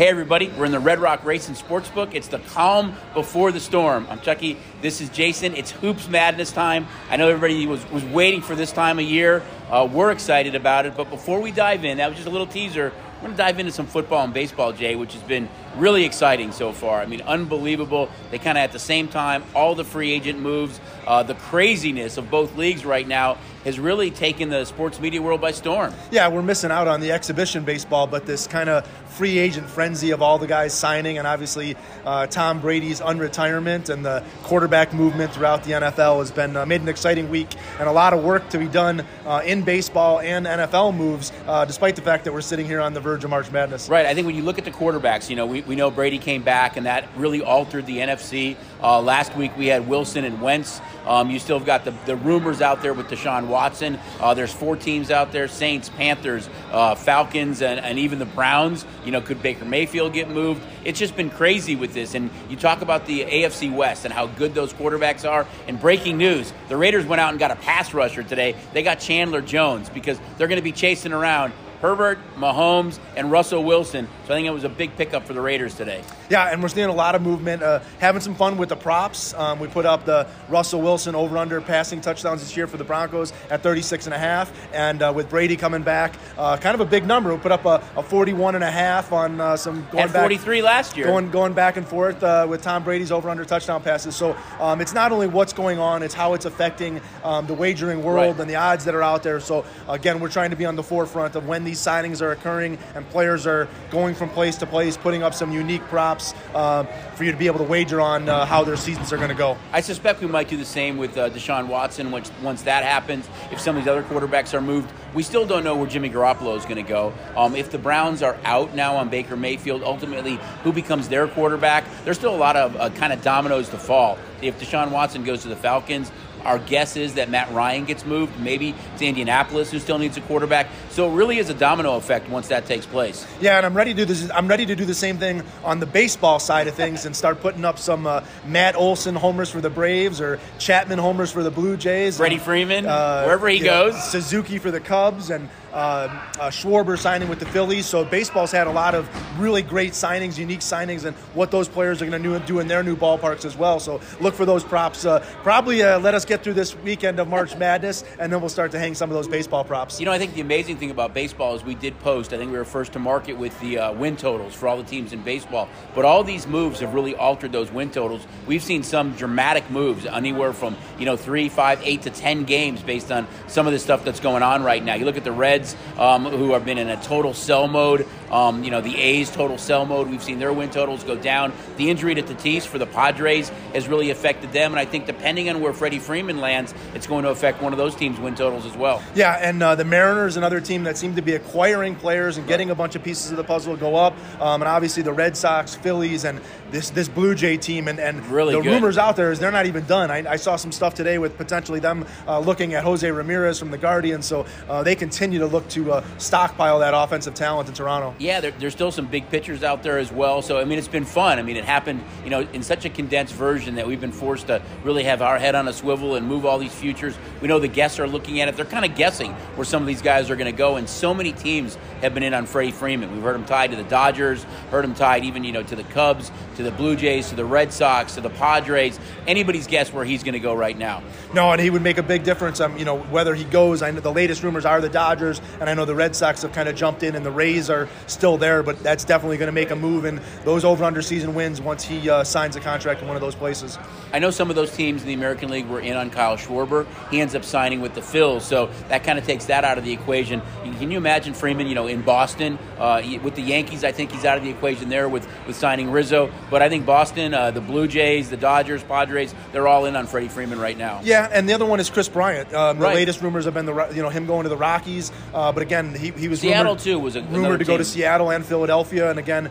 Hey, everybody, we're in the Red Rock Racing Sportsbook. It's the calm before the storm. I'm Chucky. This is Jason. It's Hoops Madness time. I know everybody was, was waiting for this time of year. Uh, we're excited about it. But before we dive in, that was just a little teaser. We're going to dive into some football and baseball, Jay, which has been really exciting so far. I mean, unbelievable. They kind of at the same time, all the free agent moves, uh, the craziness of both leagues right now has really taken the sports media world by storm. Yeah, we're missing out on the exhibition baseball, but this kind of free agent frenzy of all the guys signing, and obviously uh, Tom Brady's unretirement and the quarterback movement throughout the NFL has been uh, made an exciting week and a lot of work to be done uh, in baseball and NFL moves, uh, despite the fact that we're sitting here on the verge of March Madness. Right. I think when you look at the quarterbacks, you know, we, we know Brady came back, and that really altered the NFC. Uh, last week we had Wilson and Wentz. Um, you still have got the, the rumors out there with Deshaun Watson. Uh, there's four teams out there Saints, Panthers, uh, Falcons, and, and even the Browns. You know, could Baker Mayfield get moved? It's just been crazy with this. And you talk about the AFC West and how good those quarterbacks are. And breaking news the Raiders went out and got a pass rusher today. They got Chandler Jones because they're going to be chasing around Herbert, Mahomes, and Russell Wilson. So I think it was a big pickup for the Raiders today. Yeah, and we're seeing a lot of movement, uh, having some fun with the props. Um, we put up the Russell Wilson over under passing touchdowns this year for the Broncos at 36 and a half, and uh, with Brady coming back, uh, kind of a big number. We put up a, a 41 and a half on uh, some going and 43 back, last year. Going going back and forth uh, with Tom Brady's over under touchdown passes. So um, it's not only what's going on, it's how it's affecting um, the wagering world right. and the odds that are out there. So again, we're trying to be on the forefront of when these signings are occurring and players are going from place to place, putting up some unique props uh, for you to be able to wager on uh, how their seasons are going to go. I suspect we might do the same with uh, Deshaun Watson once, once that happens. If some of these other quarterbacks are moved, we still don't know where Jimmy Garoppolo is going to go. Um, if the Browns are out now on Baker Mayfield, ultimately who becomes their quarterback? There's still a lot of uh, kind of dominoes to fall. If Deshaun Watson goes to the Falcons, our guess is that Matt Ryan gets moved, maybe to Indianapolis, who still needs a quarterback. So it really is a domino effect once that takes place. Yeah, and I'm ready to do this. I'm ready to do the same thing on the baseball side of things and start putting up some uh, Matt Olson homers for the Braves or Chapman homers for the Blue Jays. Freddie Freeman, uh, wherever he goes. Know, Suzuki for the Cubs and uh, uh, Schwarber signing with the Phillies. So baseball's had a lot of really great signings, unique signings, and what those players are going to do in their new ballparks as well. So look for those props. Uh, probably uh, let us get through this weekend of March Madness, and then we'll start to hang some of those baseball props. You know, I think the amazing thing about baseball is we did post. I think we were first to market with the uh, win totals for all the teams in baseball. But all these moves have really altered those win totals. We've seen some dramatic moves, anywhere from you know three, five, eight to ten games, based on some of the stuff that's going on right now. You look at the Reds um, who have been in a total sell mode. Um, you know, the A's total sell mode. We've seen their win totals go down. The injury to Tatis for the Padres has really affected them, and I think depending on where Freddie Freeman lands, it's going to affect one of those teams' win totals as well. Yeah, and uh, the Mariners, another team that seem to be acquiring players and getting a bunch of pieces of the puzzle go up, um, and obviously the Red Sox, Phillies, and this this Blue Jay team, and, and really the good. rumors out there is they're not even done. I, I saw some stuff today with potentially them uh, looking at Jose Ramirez from the Guardians, so uh, they continue to look to uh, stockpile that offensive talent in Toronto. Yeah, there, there's still some big pitchers out there as well. So I mean, it's been fun. I mean, it happened, you know, in such a condensed version that we've been forced to really have our head on a swivel and move all these futures. We know the guests are looking at it; they're kind of guessing where some of these guys are going to go. And so many teams have been in on Freddie Freeman. We've heard him tied to the Dodgers, heard him tied even, you know, to the Cubs, to the Blue Jays, to the Red Sox, to the Padres. Anybody's guess where he's going to go right now. No, and he would make a big difference. Um, you know, whether he goes. I know the latest rumors are the Dodgers, and I know the Red Sox have kind of jumped in, and the Rays are still there, but that's definitely going to make a move in those over under season wins once he uh, signs a contract in one of those places. I know some of those teams in the American League were in on Kyle Schwarber. He ends up signing with the Phils, so that kind of takes that out of the equation. Can you imagine Freeman, you know, in Boston uh, with the Yankees? I think he's out of the equation there with, with signing Rizzo, but I think Boston, uh, the Blue Jays, the Dodgers, Padres, they're all in on Freddie Freeman right now. Yeah, and the other one is Kris Bryant. Um, the latest rumors have been the you know him going to the Rockies, uh, but again, he, he was Seattle rumored, too was a, rumored to team. go to Seattle and Philadelphia, and again,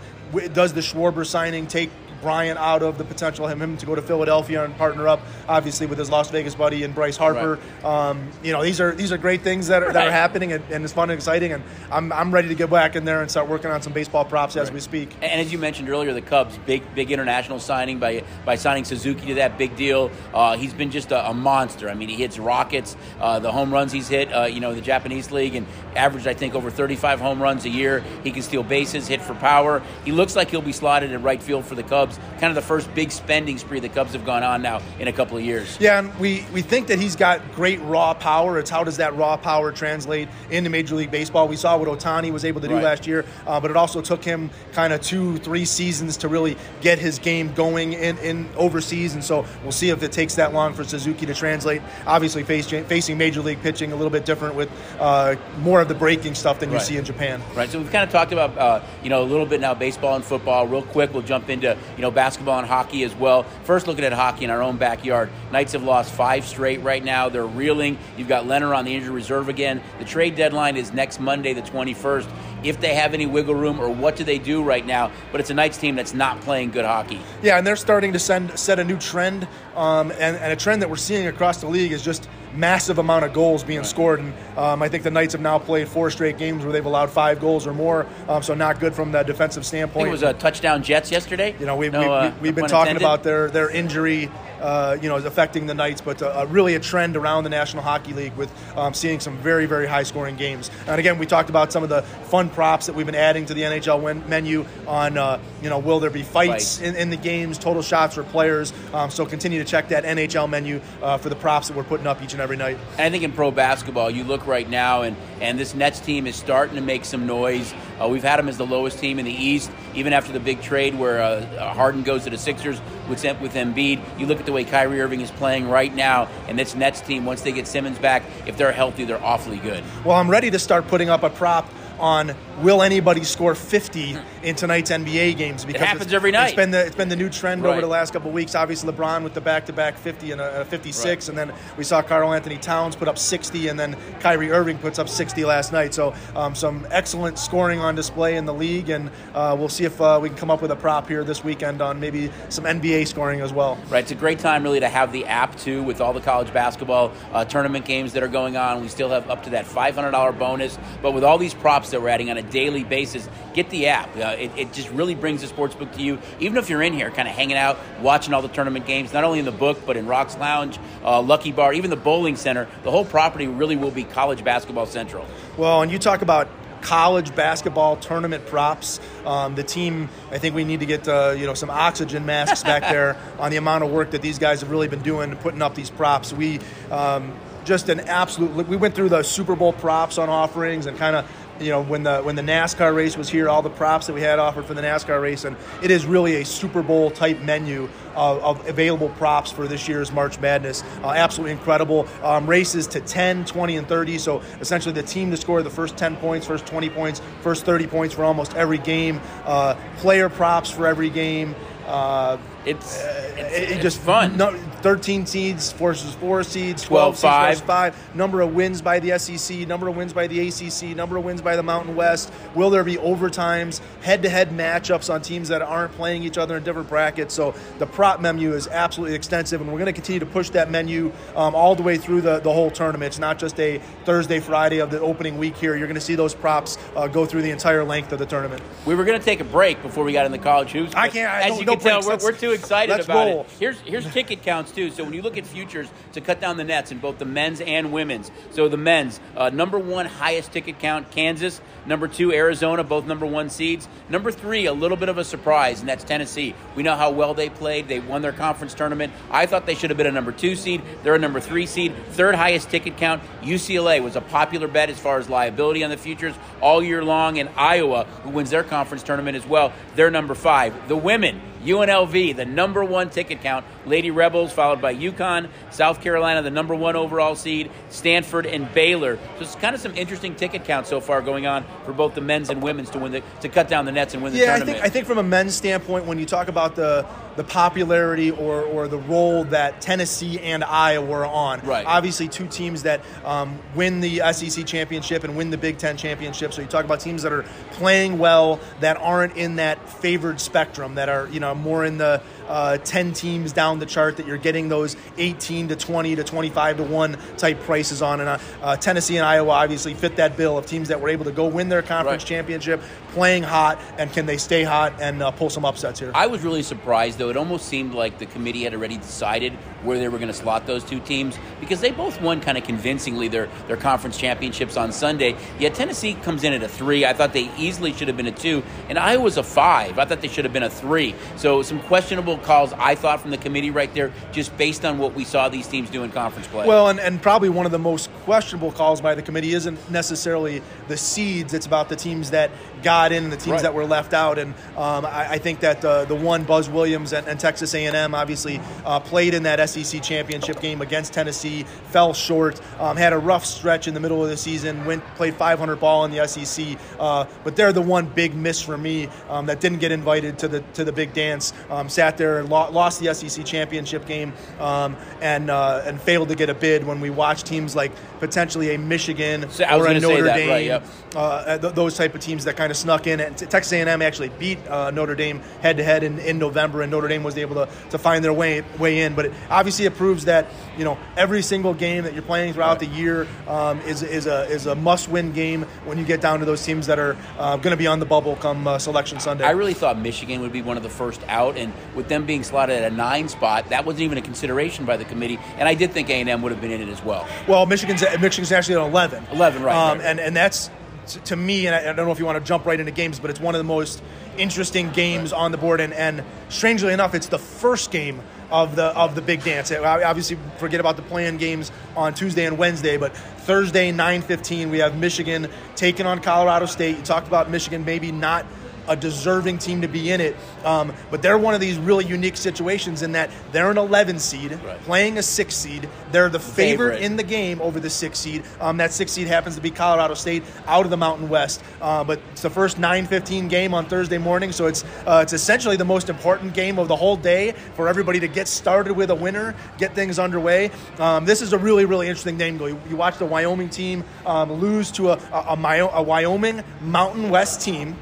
does the Schwarber signing take Bryant out of, the potential of him to go to Philadelphia and partner up, obviously with his Las Vegas buddy and Bryce Harper. Right. Um, you know, these are these are great things that are, right. that are happening, and, and, it's fun and exciting. And I'm, I'm ready to get back in there and start working on some baseball props right. as we speak. And as you mentioned earlier, the Cubs big big international signing by by signing Suzuki to that big deal. Uh, he's been just a, a, monster. I mean, he hits rockets. Uh, the home runs he's hit, uh, you know, the Japanese league, and averaged I think over 35 home runs a year. He can steal bases, hit for power. He looks like he'll be slotted in right field for the Cubs. Kind of the first big spending spree the Cubs have gone on now in a couple of years. Yeah, and we we think that he's got great raw power. It's how does that raw power translate into Major League Baseball? We saw what Ohtani was able to do right. last year, uh, but it also took him kind of two, three seasons to really get his game going in, in overseas. And so we'll see if it takes that long for Suzuki to translate. Obviously, face, facing Major League pitching a little bit different with uh, more of the breaking stuff than you right. see in Japan. Right. So we've kind of talked about uh, you know a little bit now baseball and football. Real quick, we'll jump into you know basketball and hockey as well. First, looking at hockey in our own backyard. Knights have lost five straight right now. They're reeling. You've got Leonard on the injured reserve again. The trade deadline is next Monday, the 21st. If they have any wiggle room, or what do they do right now? But it's a Knights team that's not playing good hockey. Yeah, and they're starting to send, set a new trend, um, and, and a trend that we're seeing across the league is just massive amount of goals being right. scored. And um, I think the Knights have now played four straight games where they've allowed five goals or more. Um, so not good from the defensive standpoint. it was a touchdown Jets yesterday. You know, we, no, we, uh, we, have been talking intended. about their their injury uh, you know, is affecting the Knights, but uh, really a trend around the National Hockey League with um, seeing some very, very high scoring games. And again, we talked about some of the fun props that we've been adding to the NHL win- menu on, uh, you know, will there be fights in, in, the games, total shots for players. Um, so continue to check that NHL menu uh, for the props that we're putting up each and every night. I think in pro basketball, you look right now, and, and this Nets team is starting to make some noise. Uh, we've had them as the lowest team in the East, even after the big trade where uh, Harden goes to the Sixers with, with Embiid. You look at the way Kyrie Irving is playing right now, and this Nets team, once they get Simmons back, if they're healthy, they're awfully good. Well, I'm ready to start putting up a prop on will anybody score 50 in tonight's NBA games because it happens every night. It's been the it's been the new trend right. over the last couple of weeks. Obviously, LeBron with the back-to-back 50 and a, a 56, right. and then we saw Karl-Anthony Towns put up 60, and then Kyrie Irving puts up 60 last night. So um, some excellent scoring on display in the league, and uh, we'll see if uh, we can come up with a prop here this weekend on maybe some NBA scoring as well. Right, it's a great time really to have the app too with all the college basketball uh, tournament games that are going on. We still have up to that $500 bonus, but with all these props that we're adding on a daily basis, get the app. Uh, it, it, just really brings the sports book to you. Even if you're in here, kind of hanging out, watching all the tournament games, not only in the book but in Rocks Lounge, uh, Lucky Bar, even the bowling center. The whole property really will be college basketball central. Well, and you talk about college basketball tournament props. Um, the team, I think we need to get uh, you know some oxygen masks back there on the amount of work that these guys have really been doing putting up these props. We um, just an absolute. We went through the Super Bowl props on offerings and kind of you know when the when the NASCAR race was here, all the props that we had offered for the NASCAR race, and it is really a Super Bowl type menu of, of available props for this year's March Madness. Uh, absolutely incredible um, races to 10, 20, and 30. So essentially, the team to score the first 10 points, first 20 points, first 30 points for almost every game. Uh, player props for every game. Uh, it's, it's, it's, just fun. No, 13 seeds versus 4 seeds, 12, 12 5. Seeds 5. Number of wins by the SEC, number of wins by the ACC, number of wins by the Mountain West. Will there be overtimes, head to head matchups on teams that aren't playing each other in different brackets? So the prop menu is absolutely extensive, and we're going to continue to push that menu um, all the way through the, the whole tournament. It's not just a Thursday, Friday of the opening week here. You're going to see those props uh, go through the entire length of the tournament. We were going to take a break before we got in the college hoops. I can't. I as you can tell, we're, we're, too excited about roll. it. Here's here's ticket counts too. So when you look at futures to cut down the nets in both the men's and women's. So the men's uh, number one highest ticket count Kansas, number two Arizona, both number one seeds. Number three, a little bit of a surprise, and that's Tennessee. We know how well they played. They won their conference tournament. I thought they should have been a number two seed. They're a number three seed. Third highest ticket count. UCLA was a popular bet as far as liability on the futures all year long, and Iowa, who wins their conference tournament as well, they're number five. The women. UNLV, the number one ticket count. Lady Rebels, followed by UConn. South Carolina, the number one overall seed. Stanford and Baylor. So it's kind of some interesting ticket counts so far going on for both the men's and women's to win the to cut down the nets and win the yeah, tournament. I think I think from a men's standpoint, when you talk about the the popularity or, or the role that Tennessee and Iowa are on. Right. Obviously, two teams that um, win the SEC championship and win the Big Ten championship. So you talk about teams that are playing well, that aren't in that favored spectrum, that are you know know, more in the uh, 10 teams down the chart that you're getting those 18 to 20 to 25 to 1 type prices on. And uh, uh, Tennessee and Iowa obviously fit that bill of teams that were able to go win their conference Right. championship, playing hot, and can they stay hot and uh, pull some upsets here? I was really surprised, though. It almost seemed like the committee had already decided where they were going to slot those two teams because they both won kind of convincingly their, their conference championships on Sunday. Yet Tennessee comes in at a three. I thought they easily should have been a two, and Iowa's a five. I thought they should have been a three. So some questionable calls, I thought, from the committee right there, just based on what we saw these teams do in conference play. Well, and, and probably one of the most questionable calls by the committee isn't necessarily the seeds. It's about the teams that got in and the teams Right. that were left out. And um, I, I think that uh, the one Buzz Williams and, and Texas A&M obviously uh, played in that SEC championship game against Tennessee, fell short, um, had a rough stretch in the middle of the season, went played 500 ball in the SEC. Uh, but they're the one big miss for me um, that didn't get invited to the to the big dance. Um, sat there and lo- lost the SEC championship game um, and uh, and failed to get a bid when we watched teams like potentially a Michigan So or a Notre that, Dame, right, yep. uh, th- those type of teams that kind of snuck in. And Texas A&M actually beat uh, Notre Dame head to head in in November, and Notre Dame was able to, to find their way way in. But it, obviously, it proves that you know every single game that you're playing throughout Right. the year um, is is a is a must win game when you get down to those teams that are uh, going to be on the bubble come uh, Selection Sunday. I really thought Michigan would be one of the first out, and with them being slotted at a nine spot, that wasn't even a consideration by the committee. And I did think A&M would have been in it as well. Well, Michigan's Michigan's actually at 11. 11, right, Um, right. And and that's t- to me, and I, I don't know if you want to jump right into games, but it's one of the most interesting games on the board. And, and strangely enough, it's the first game of the of the big dance. I- Obviously, forget about the playing games on Tuesday and Wednesday, but Thursday 9:15 we have Michigan taking on Colorado State. You talked about Michigan maybe not a deserving team to be in it. Um, but they're one of these really unique situations in that they're an 11 seed Right. playing a six seed. They're the favorite, Favorite. in the game over the six seed. Um, that six seed happens to be Colorado State out of the Mountain West. Uh, but it's the first 9:15 game on Thursday morning, so it's uh, it's essentially the most important game of the whole day for everybody to get started with a winner, get things underway. Um, this is a really really interesting game. You, you watch the Wyoming team um, lose to a, a, a a Wyoming Mountain West team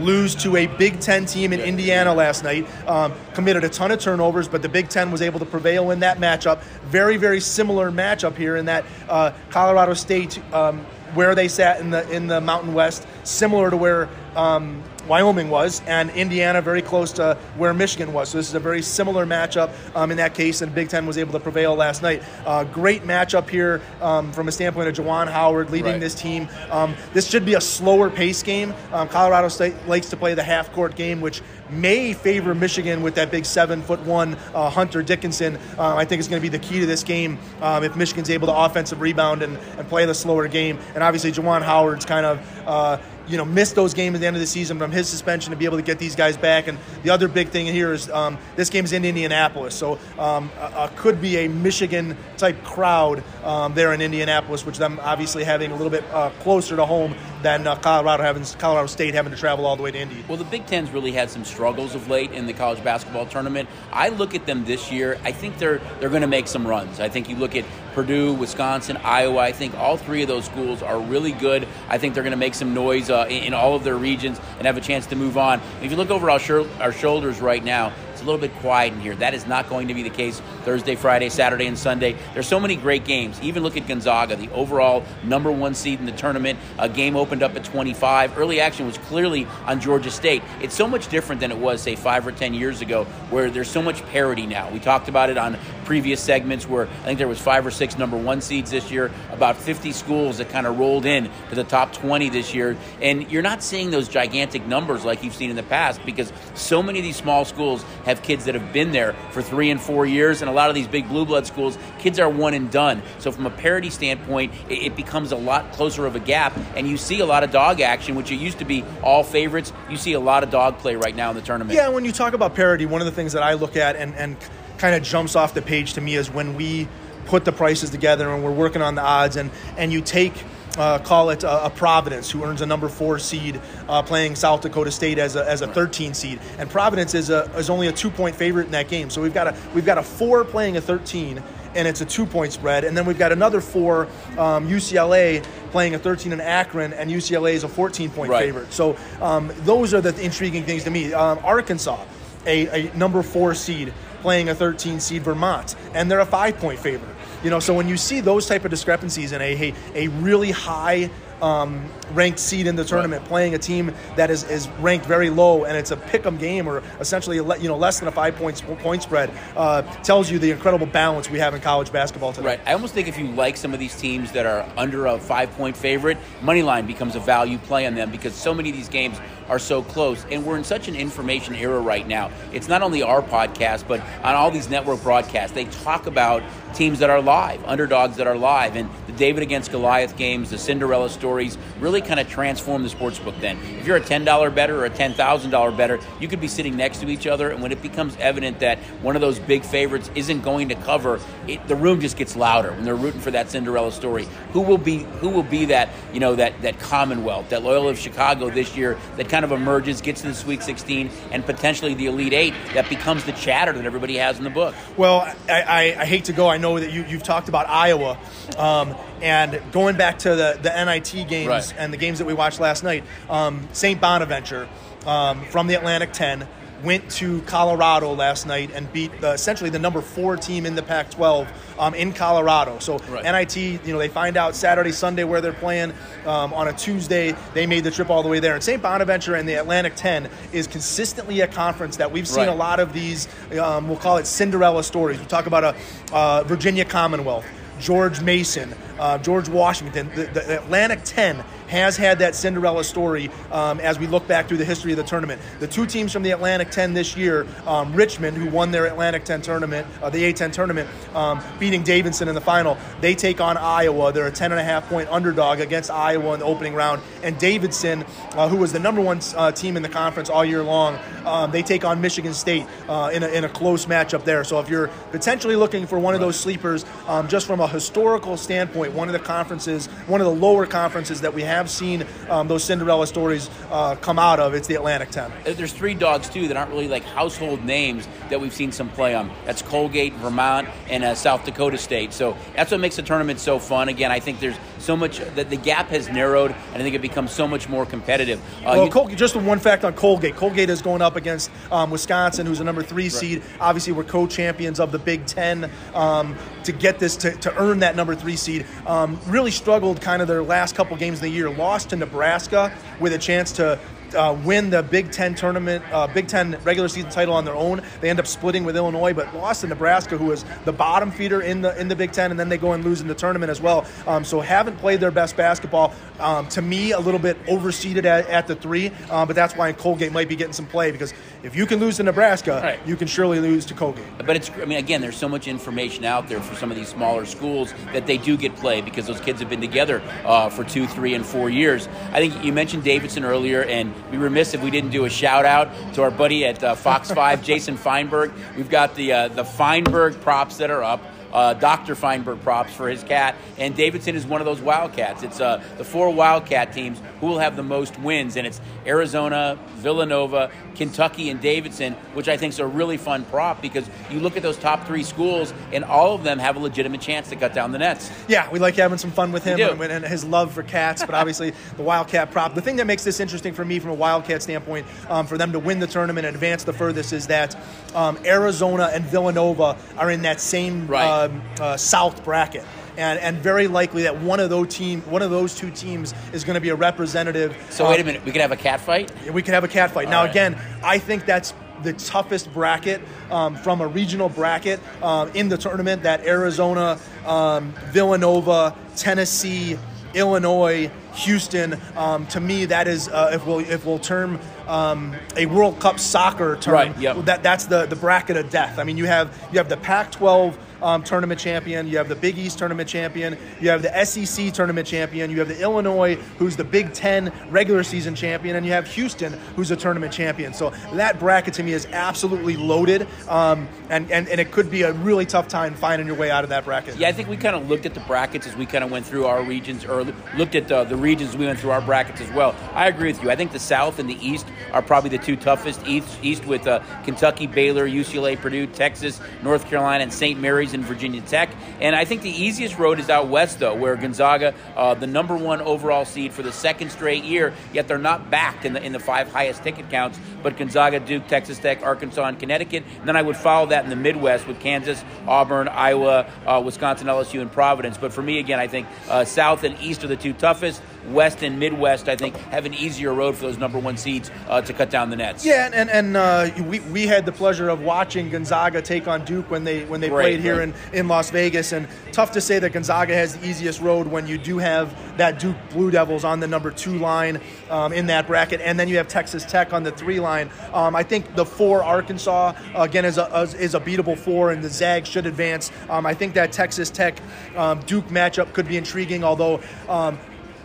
lose to a Big Ten team in Indiana last night. Um, committed a ton of turnovers, but the Big Ten was able to prevail in that matchup. Very, very similar matchup here in that uh, Colorado State, um, where they sat in the in the Mountain West, similar to where. Um, Wyoming was, and Indiana very close to where Michigan was. So this is a very similar matchup um, in that case, and Big Ten was able to prevail last night. Uh, great matchup here um, from a standpoint of Juwan Howard leading Right. this team. Um, this should be a slower pace game. Um, Colorado State likes to play the half court game, which may favor Michigan with that big seven foot one uh, Hunter Dickinson. Uh, I think is going to be the key to this game um, if Michigan's able to offensive rebound and, and play the slower game. And obviously, Juwan Howard's kind of. Uh, you know, missed those games at the end of the season from his suspension to be able to get these guys back. And the other big thing here is um, this game is in Indianapolis, so um, could be a Michigan type crowd um, there in Indianapolis, which them obviously having a little bit uh, closer to home than uh, Colorado having Colorado State having to travel all the way to Indy. Well, the Big Ten's really had some struggles of late in the college basketball tournament. I look at them this year. I think they're they're going to make some runs. I think you look at Purdue, Wisconsin, Iowa. I think all three of those schools are really good. I think they're going to make some noise uh, in, in all of their regions and have a chance to move on. If you look over our, our shoulders right now, it's a little bit quiet in here. That is not going to be the case Thursday, Friday, Saturday, and Sunday. There's so many great games. Even look at Gonzaga, the overall number one seed in the tournament. A game opened up at 25. Early action was clearly on Georgia State. It's so much different than it was, say, five or 10 years ago, where there's so much parity now. We talked about it on previous segments where I think there was five or six number one seeds this year, about 50 schools that kind of rolled in to the top 20 this year. And you're not seeing those gigantic numbers like you've seen in the past because so many of these small schools have kids that have been there for three and four years, and a lot of these big blue blood schools, kids are one and done. So from a parity standpoint, it, it becomes a lot closer of a gap, and you see a lot of dog action, which it used to be all favorites. You see a lot of dog play right now in the tournament. Yeah, when you talk about parity, one of the things that I look at and, and kind of jumps off the page to me is when we put the prices together and we're working on the odds, and, and you take, uh, call it a, a Providence, who earns a number four seed, uh, playing South Dakota State as a, as a 13 seed, and Providence is a is only a two point favorite in that game. So we've got a we've got a four playing a 13 and it's a two point spread. And then we've got another four, um, UCLA playing a 13 in Akron, and UCLA is a 14 point Right. favorite. So um, those are the intriguing things to me. Um, Arkansas. a, a number four seed playing a 13 seed Vermont, and they're a five point favorite. You know, so when you see those type of discrepancies in a a, a really high um, ranked seed in the tournament, right. playing a team that is, is ranked very low, and it's a pick 'em game or essentially you know less than a five points point spread, uh, tells you the incredible balance we have in college basketball today. Right. I almost think if you like some of these teams that are under a five point favorite, money line becomes a value play on them because so many of these games are so close, and we're in such an information era right now. It's not only our podcast, but on all these network broadcasts, they talk about teams that are live, underdogs that are live, and the David against Goliath games, the Cinderella stories, really kind of transform the sports book. Then, if you're a ten dollar bettor or a ten thousand dollar bettor, you could be sitting next to each other, and when it becomes evident that one of those big favorites isn't going to cover, it, the room just gets louder when they're rooting for that Cinderella story. Who will be who will be that you know that that Commonwealth, that Loyola of Chicago this year that kind of emerges, gets to the Sweet 16, and potentially the Elite Eight that becomes the chatter that everybody has in the book. Well, I, I, I hate to go. I know that you, you've talked about Iowa. Um, and going back to the, the NIT games right. and the games that we watched last night, um, St. Bonaventure um, from the Atlantic 10 went to Colorado last night and beat the, essentially the number four team in the Pac-12 um, in Colorado. So right. NIT, you know, they find out Saturday, Sunday where they're playing. Um, on a Tuesday, they made the trip all the way there. And St. Bonaventure and the Atlantic 10 is consistently a conference that we've seen right. a lot of these. Um, we'll call it Cinderella stories. We talk about a uh, Virginia Commonwealth. George Mason, uh, George Washington, the, the Atlantic 10 has had that Cinderella story um, as we look back through the history of the tournament. The two teams from the Atlantic 10 this year, um, Richmond, who won their Atlantic 10 tournament, uh, the A10 tournament, um, beating Davidson in the final, they take on Iowa. They're a 10.5 point underdog against Iowa in the opening round. And Davidson, uh, who was the number one uh, team in the conference all year long, um, they take on Michigan State uh, in, a, in a close matchup there. So if you're potentially looking for one of those sleepers, um, just from a historical standpoint, one of the conferences, one of the lower conferences that we have seen um, those Cinderella stories uh, come out of, it's the Atlantic 10. Uh, there's three dogs, too, that aren't really like household names that we've seen some play on. That's Colgate, Vermont, and uh, South Dakota State. So that's what makes the tournament so fun. Again, I think there's so much that the gap has narrowed, and I think it becomes so much more competitive. Uh, well, you, Colgate, just one fact on Colgate. Colgate is going up against um, Wisconsin, who's a number three right. seed. Obviously, we're co-champions of the Big Ten. Um, to get this to, to earn that number three seed, um, really struggled kind of their last couple games of the year. Lost to Nebraska with a chance to uh, win the Big Ten tournament, uh, Big Ten regular season title on their own. They end up splitting with Illinois, but lost to Nebraska, who was the bottom feeder in the in the Big Ten, and then they go and lose in the tournament as well. Um, so haven't played their best basketball. Um, to me, a little bit overseeded at, at the three, uh, but that's why Colgate might be getting some play because if you can lose to Nebraska, right. you can surely lose to Colgate. But it's, I mean, again, there's so much information out there for some of these smaller schools that they do get play because those kids have been together uh, for two, three, and four years. I think you mentioned Davidson earlier, and we were remiss if we didn't do a shout out to our buddy at uh, Fox 5, Jason Feinberg. We've got the, uh, the Feinberg props that are up uh, Dr. Feinberg props for his cat. And Davidson is one of those Wildcats. It's uh, the four Wildcat teams who will have the most wins, and it's Arizona, Villanova, Kentucky, and Davidson, which I think is a really fun prop because you look at those top three schools, and all of them have a legitimate chance to cut down the nets. Yeah, we like having some fun with him and, and, his love for cats, but obviously the Wildcat prop. The thing that makes this interesting for me from a Wildcat standpoint, um, for them to win the tournament and advance the furthest, is that um, Arizona and Villanova are in that same right. Um, uh, South bracket and, and very likely that one of those team, one of those two teams is going to be a representative. So um, wait a minute, we could have a cat fight. We could have a cat fight. All now right. again, I think that's the toughest bracket um, from a regional bracket um, in the tournament. That Arizona, um, Villanova, Tennessee, Illinois, Houston. Um, to me, that is uh, if we'll if we'll term um, a World Cup soccer term. Right. Yep. That that's the the bracket of death. I mean, you have you have the Pac-12 um, tournament champion. You have the Big East tournament champion. You have the SEC tournament champion. You have the Illinois, who's the Big Ten regular season champion, and you have Houston, who's a tournament champion. So that bracket to me is absolutely loaded, um, and, and and it could be a really tough time finding your way out of that bracket. Yeah, I think we kind of looked at the brackets as we kind of went through our regions, or looked at the, the regions we went through our brackets as well. I agree with you. I think the South and the East are probably the two toughest. East, East with uh, Kentucky, Baylor, UCLA, Purdue, Texas, North Carolina, and St. Mary's and Virginia Tech. And I think the easiest road is out west, though, where Gonzaga, uh, the number one overall seed for the second straight year, yet they're not backed in the in the five highest ticket counts. But Gonzaga, Duke, Texas Tech, Arkansas, and Connecticut. And then I would follow that in the Midwest with Kansas, Auburn, Iowa, uh, Wisconsin, LSU, and Providence. But for me, again, I think uh, South and East are the two toughest. West and Midwest, I think, have an easier road for those number one seeds uh, to cut down the nets. Yeah, and and uh, we, we had the pleasure of watching Gonzaga take on Duke when they when they Right, played here right. in, in Las Vegas, and tough to say that Gonzaga has the easiest road when you do have that Duke Blue Devils on the number two line um, in that bracket, and then you have Texas Tech on the three line. Um, I think the four Arkansas again is a is a beatable four, and the Zags should advance. Um, I think that Texas Tech um, Duke matchup could be intriguing, although.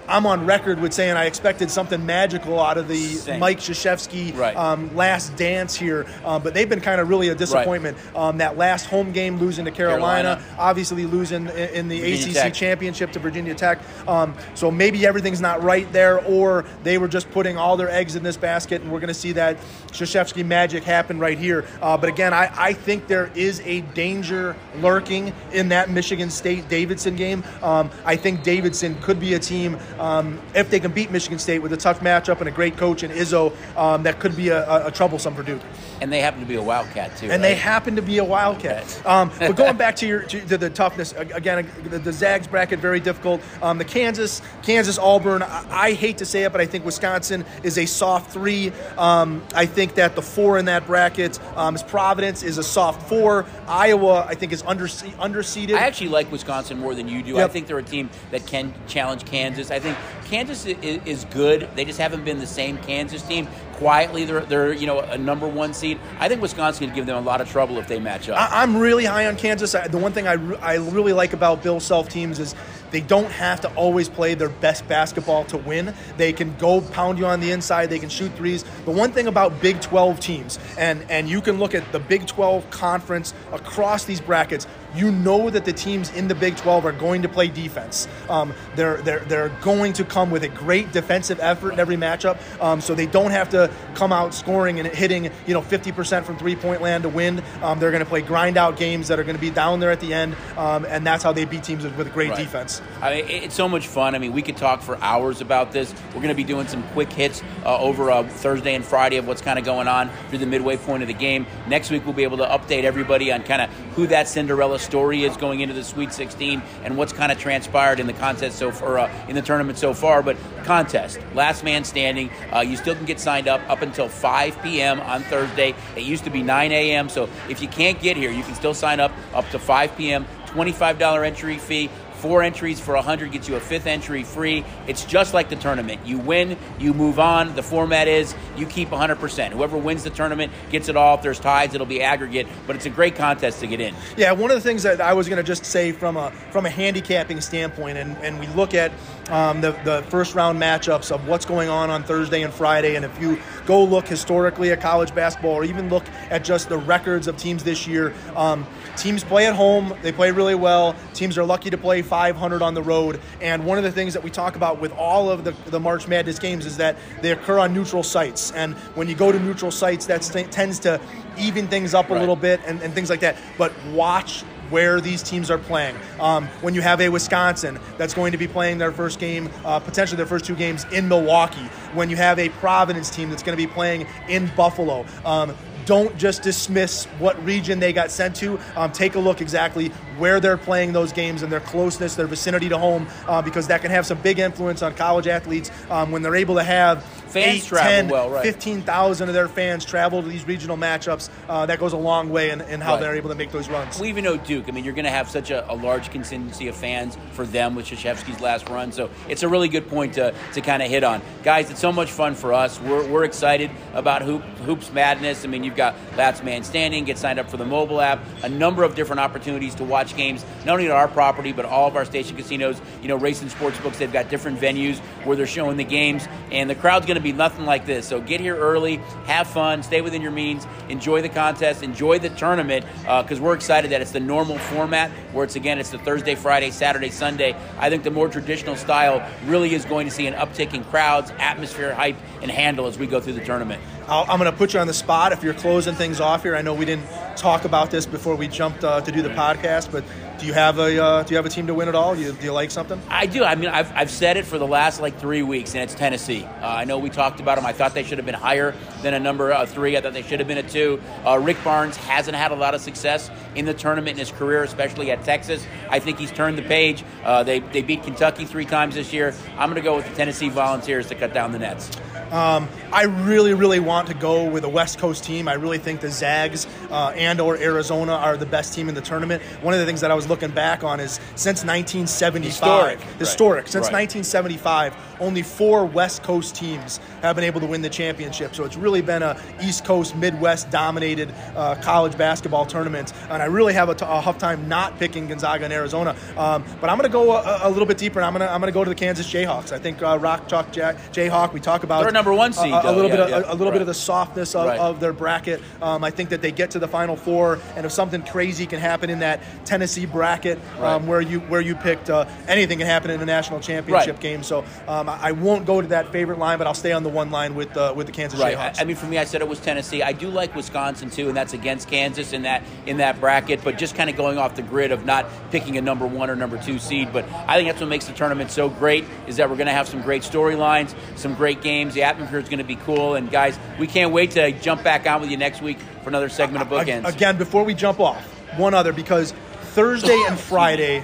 I'm on record with saying I expected something magical out of the Same. Mike Krzyzewski Right. um, last dance here, um, but they've been kind of really a disappointment. Um, that last home game losing to Carolina, Carolina. obviously losing in, in the Virginia ACC Tech. championship to Virginia Tech. Um, so maybe everything's not right there, or they were just putting all their eggs in this basket, and we're going to see that Krzyzewski magic happen right here. Uh, but again, I, I think there is a danger lurking in that Michigan State Davidson game. Um, I think Davidson could be a team um, if they can beat Michigan State with a tough matchup and a great coach and Izzo. Um, that could be a, a, a troublesome for Duke. And they happen to be a Wildcat, too. And they happen to be a Wildcat. Um, but going back to your to, the toughness again, the, the Zags bracket very difficult. Um, the Kansas, Kansas, Auburn. I, I hate to say it, but I think Wisconsin is a soft three. Um, I think that the four in that bracket um, is Providence is a soft four. Iowa, I think, is under underseeded. I actually like Wisconsin more than you do. I think they're a team that can challenge Kansas. I think Kansas is good. They just haven't been the same Kansas team. Quietly, they're, they're you know a number one seed. I think Wisconsin could give them a lot of trouble if they match up. I, I'm really high on Kansas. I, the one thing I, I really like about Bill Self teams is they don't have to always play their best basketball to win. They can go pound you on the inside. They can shoot threes. The one thing about Big 12 teams, and and you can look at the Big 12 conference across these brackets. You know that the teams in the Big 12 are going to play defense. Um, they're they're they're going to come with a great defensive effort in every matchup. Um, so they don't have to come out scoring and hitting you know 50% from three point land to win. Um, they're going to play grind out games that are going to be down there at the end, um, and that's how they beat teams with, with great Right. defense. I mean, it's so much fun. I mean, we could talk for hours about this. We're going to be doing some quick hits uh, over uh, Thursday and Friday of what's kind of going on through the midway point of the game. Next week, we'll be able to update everybody on kind of who that Cinderella story is going into the Sweet 16 and what's kind of transpired in the contest so far, uh, in the tournament so far. But contest, last man standing. Uh, you still can get signed up up until 5 p.m. on Thursday. It used to be 9 a.m. So if you can't get here, you can still sign up up to 5 p.m. $25 entry fee. Four entries for 100 gets you a fifth entry free. It's just like the tournament. You win, you move on. The format is you keep 100%. Whoever wins the tournament gets it all. If there's ties, it'll be aggregate, but it's a great contest to get in. Yeah, one of the things that I was going to just say from a from a handicapping standpoint, and, and we look at um, the the first round matchups of what's going on on Thursday and Friday, and if you go look historically at college basketball, or even look at just the records of teams this year, um, teams play at home, they play really well. Teams are lucky to play 500 on the road, and one of the things that we talk about with all of the, the March Madness games is that they occur on neutral sites, and when you go to neutral sites, that tends to even things up a Right. little bit and, and things like that. But watch where these teams are playing. Um, when you have a Wisconsin that's going to be playing their first game, uh, potentially their first two games in Milwaukee. When you have a Providence team that's going to be playing in Buffalo. Um, don't just dismiss what region they got sent to. Um, take a look exactly where they're playing those games and their closeness, their vicinity to home, uh, because that can have some big influence on college athletes um, when they're able to have Fans eight, travel 10, well, right. 15,000 of their fans travel to these regional matchups. Uh, that goes a long way in, in how Right. they're able to make those runs. Well, even though Duke, I mean, you're going to have such a, a large contingency of fans for them with Krzyzewski's last run. So it's a really good point to, to kind of hit on. Guys, it's so much fun for us. We're, we're excited about Hoop, Hoops Madness. I mean, you've got Last Man Standing, get signed up for the mobile app, a number of different opportunities to watch games, not only at our property, but all of our station casinos. You know, racing sports books, they've got different venues where they're showing the games, and the crowd's going to be nothing like this. So get here early, have fun, stay within your means, enjoy the contest, enjoy the tournament, because uh, we're excited that it's the normal format where it's again it's the Thursday, Friday, Saturday, Sunday. I think the more traditional style really is going to see an uptick in crowds, atmosphere, hype, and handle as we go through the tournament. I am going to put you on the spot if you're closing things off here. I know we didn't talk about this before we jumped uh, to do the podcast, but do you have a uh, do you have a team to win it all? Do you, do you, like something? I do. I mean, I've, I've said it for the last like three weeks, and it's Tennessee. Uh, I know we talked about them. I thought they should have been higher than a number uh, three. I thought they should have been a two. Uh, Rick Barnes hasn't had a lot of success in the tournament in his career, especially at Texas. I think he's turned the page. Uh, they they beat Kentucky three times this year. I'm going to go with the Tennessee Volunteers to cut down the nets. Um, I really, really want to go with a West Coast team. I really think the Zags uh, and or Arizona are the best team in the tournament. One of the things that I was looking back on is since 1975, historic, historic right. since right. 1975, only four West Coast teams have been able to win the championship. So it's really been a East Coast, Midwest dominated uh, college basketball tournament. And I really have a, t- a tough time not picking Gonzaga and Arizona. Um, but I'm going to go a, a, little bit deeper, and I'm going to I'm going to go to the Kansas Jayhawks. I think uh, Rock Chalk Jayhawk. We talk about number one seed. A, a little yeah, bit, yeah, of, a, little right. bit of the softness of, right. of their bracket. Um, I think that they get to the Final Four, and if something crazy can happen in that Tennessee bracket, right. um, where you where you picked, uh, anything can happen in a national championship game. So um, I won't go to that favorite line, but I'll stay on the one line with uh, with the Kansas right. Jayhawks. I, mean, for me, I said it was Tennessee. I do like Wisconsin too, and that's against Kansas in that in that bracket. But just kind of going off the grid of not picking a number one or number two seed. But I think that's what makes the tournament so great is that we're going to have some great storylines, some great games. The atmosphere is going to be cool. And guys, we can't wait to jump back on with you next week for another segment of Bookends. Again, before we jump off, one other because Thursday and Friday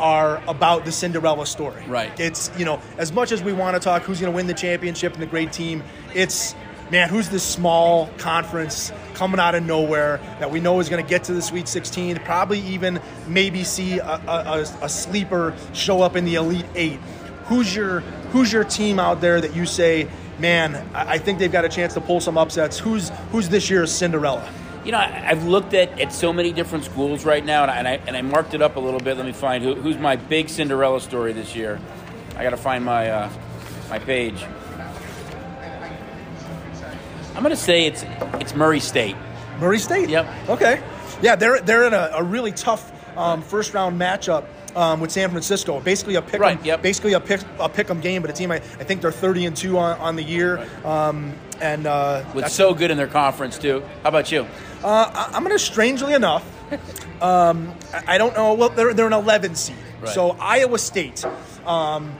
are about the Cinderella story. Right. It's, you know, as much as we want to talk who's going to win the championship and the great team, it's man, who's this small conference coming out of nowhere that we know is going to get to the Sweet 16, probably even maybe see a, a, a, sleeper show up in the Elite Eight. Who's your who's your team out there that you say, man, I think they've got a chance to pull some upsets? Who's who's this year's Cinderella? You know, I've looked at, at so many different schools right now, and I, and I, and I marked it up a little bit. Let me find who, who's my big Cinderella story this year. I got to find my uh, my page. I'm going to say it's it's Murray State. Murray State. Yep. Okay. Yeah, they're they're in a, a really tough um, first round matchup. Um, with San Francisco, basically a pick, right, yep. basically a pick a pick 'em game, but a team I, I think they're thirty and two on, on the year, right. um, and uh, with so good in their conference too. How about you? Uh, I, am going to strangely enough, um, I, I, don't know. Well, they're they're an 11 seed, right. so Iowa State, um,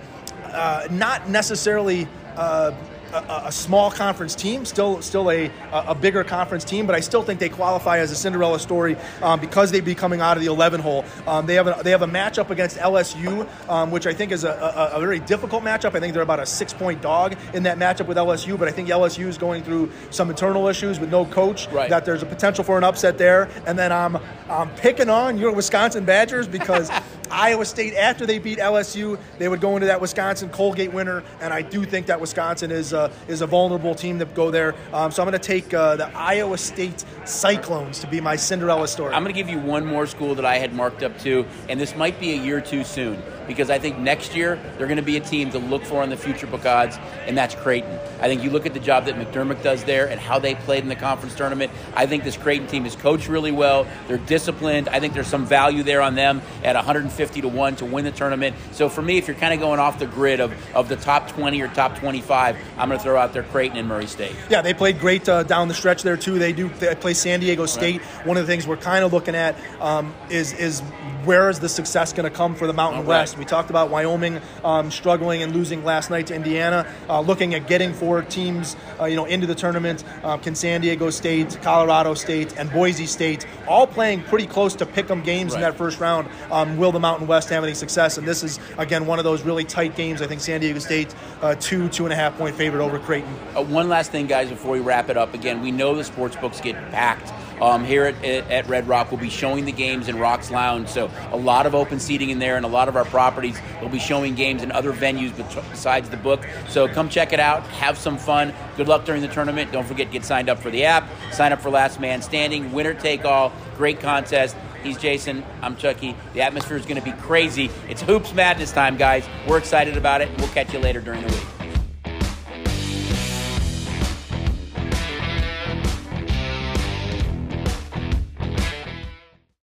uh, not necessarily. Uh, a, a, small conference team, still still a, a bigger conference team, but I still think they qualify as a Cinderella story um, because they'd be coming out of the 11 hole. Um, they have a, they have a matchup against LSU, um, which I think is a, a, very difficult matchup. I think they're about a six point dog in that matchup with LSU, but I think LSU is going through some internal issues with no coach. Right. That there's a potential for an upset there, and then I'm I'm picking on your Wisconsin Badgers because. Iowa State, after they beat LSU, they would go into that Wisconsin Colgate winner, and I do think that Wisconsin is uh, is a vulnerable team to go there. Um, so I'm going to take uh, the Iowa State Cyclones to be my Cinderella story. I'm going to give you one more school that I had marked up too, and this might be a year too soon because I think next year they're going to be a team to look for in the future book odds, and that's Creighton. I think you look at the job that McDermott does there and how they played in the conference tournament. I think this Creighton team is coached really well. They're disciplined. I think there's some value there on them at 150 to 1 to win the tournament. So for me, if you're kind of going off the grid of, of the top 20 or top 25, I'm going to throw out there Creighton and Murray State. Yeah, they played great uh, down the stretch there, too. They do they play San Diego State. Right. One of the things we're kind of looking at um, is, is where is the success going to come for the Mountain West? We talked about Wyoming um, struggling and losing last night to Indiana. Uh, looking at getting four teams, uh, you know, into the tournament. Uh, can San Diego State, Colorado State, and Boise State all playing pretty close to pick 'em games right. in that first round? Um, will the Mountain West have any success? And this is again one of those really tight games. I think San Diego State uh, two two and a half point favorite over Creighton. Uh, one last thing, guys, before we wrap it up. Again, we know the sports books get packed um, here at, at Red Rock. We'll be showing the games in Rocks Lounge, so a lot of open seating in there, and a lot of our properties will be showing games in other venues besides the book. So come check it out, have some fun. Good luck during the tournament. Don't forget get signed up for the app. Sign up for Last Man Standing, winner take all. Great contest. He's Jason. I'm Chucky. The atmosphere is going to be crazy. It's hoops madness time, guys. We're excited about it. We'll catch you later during the week.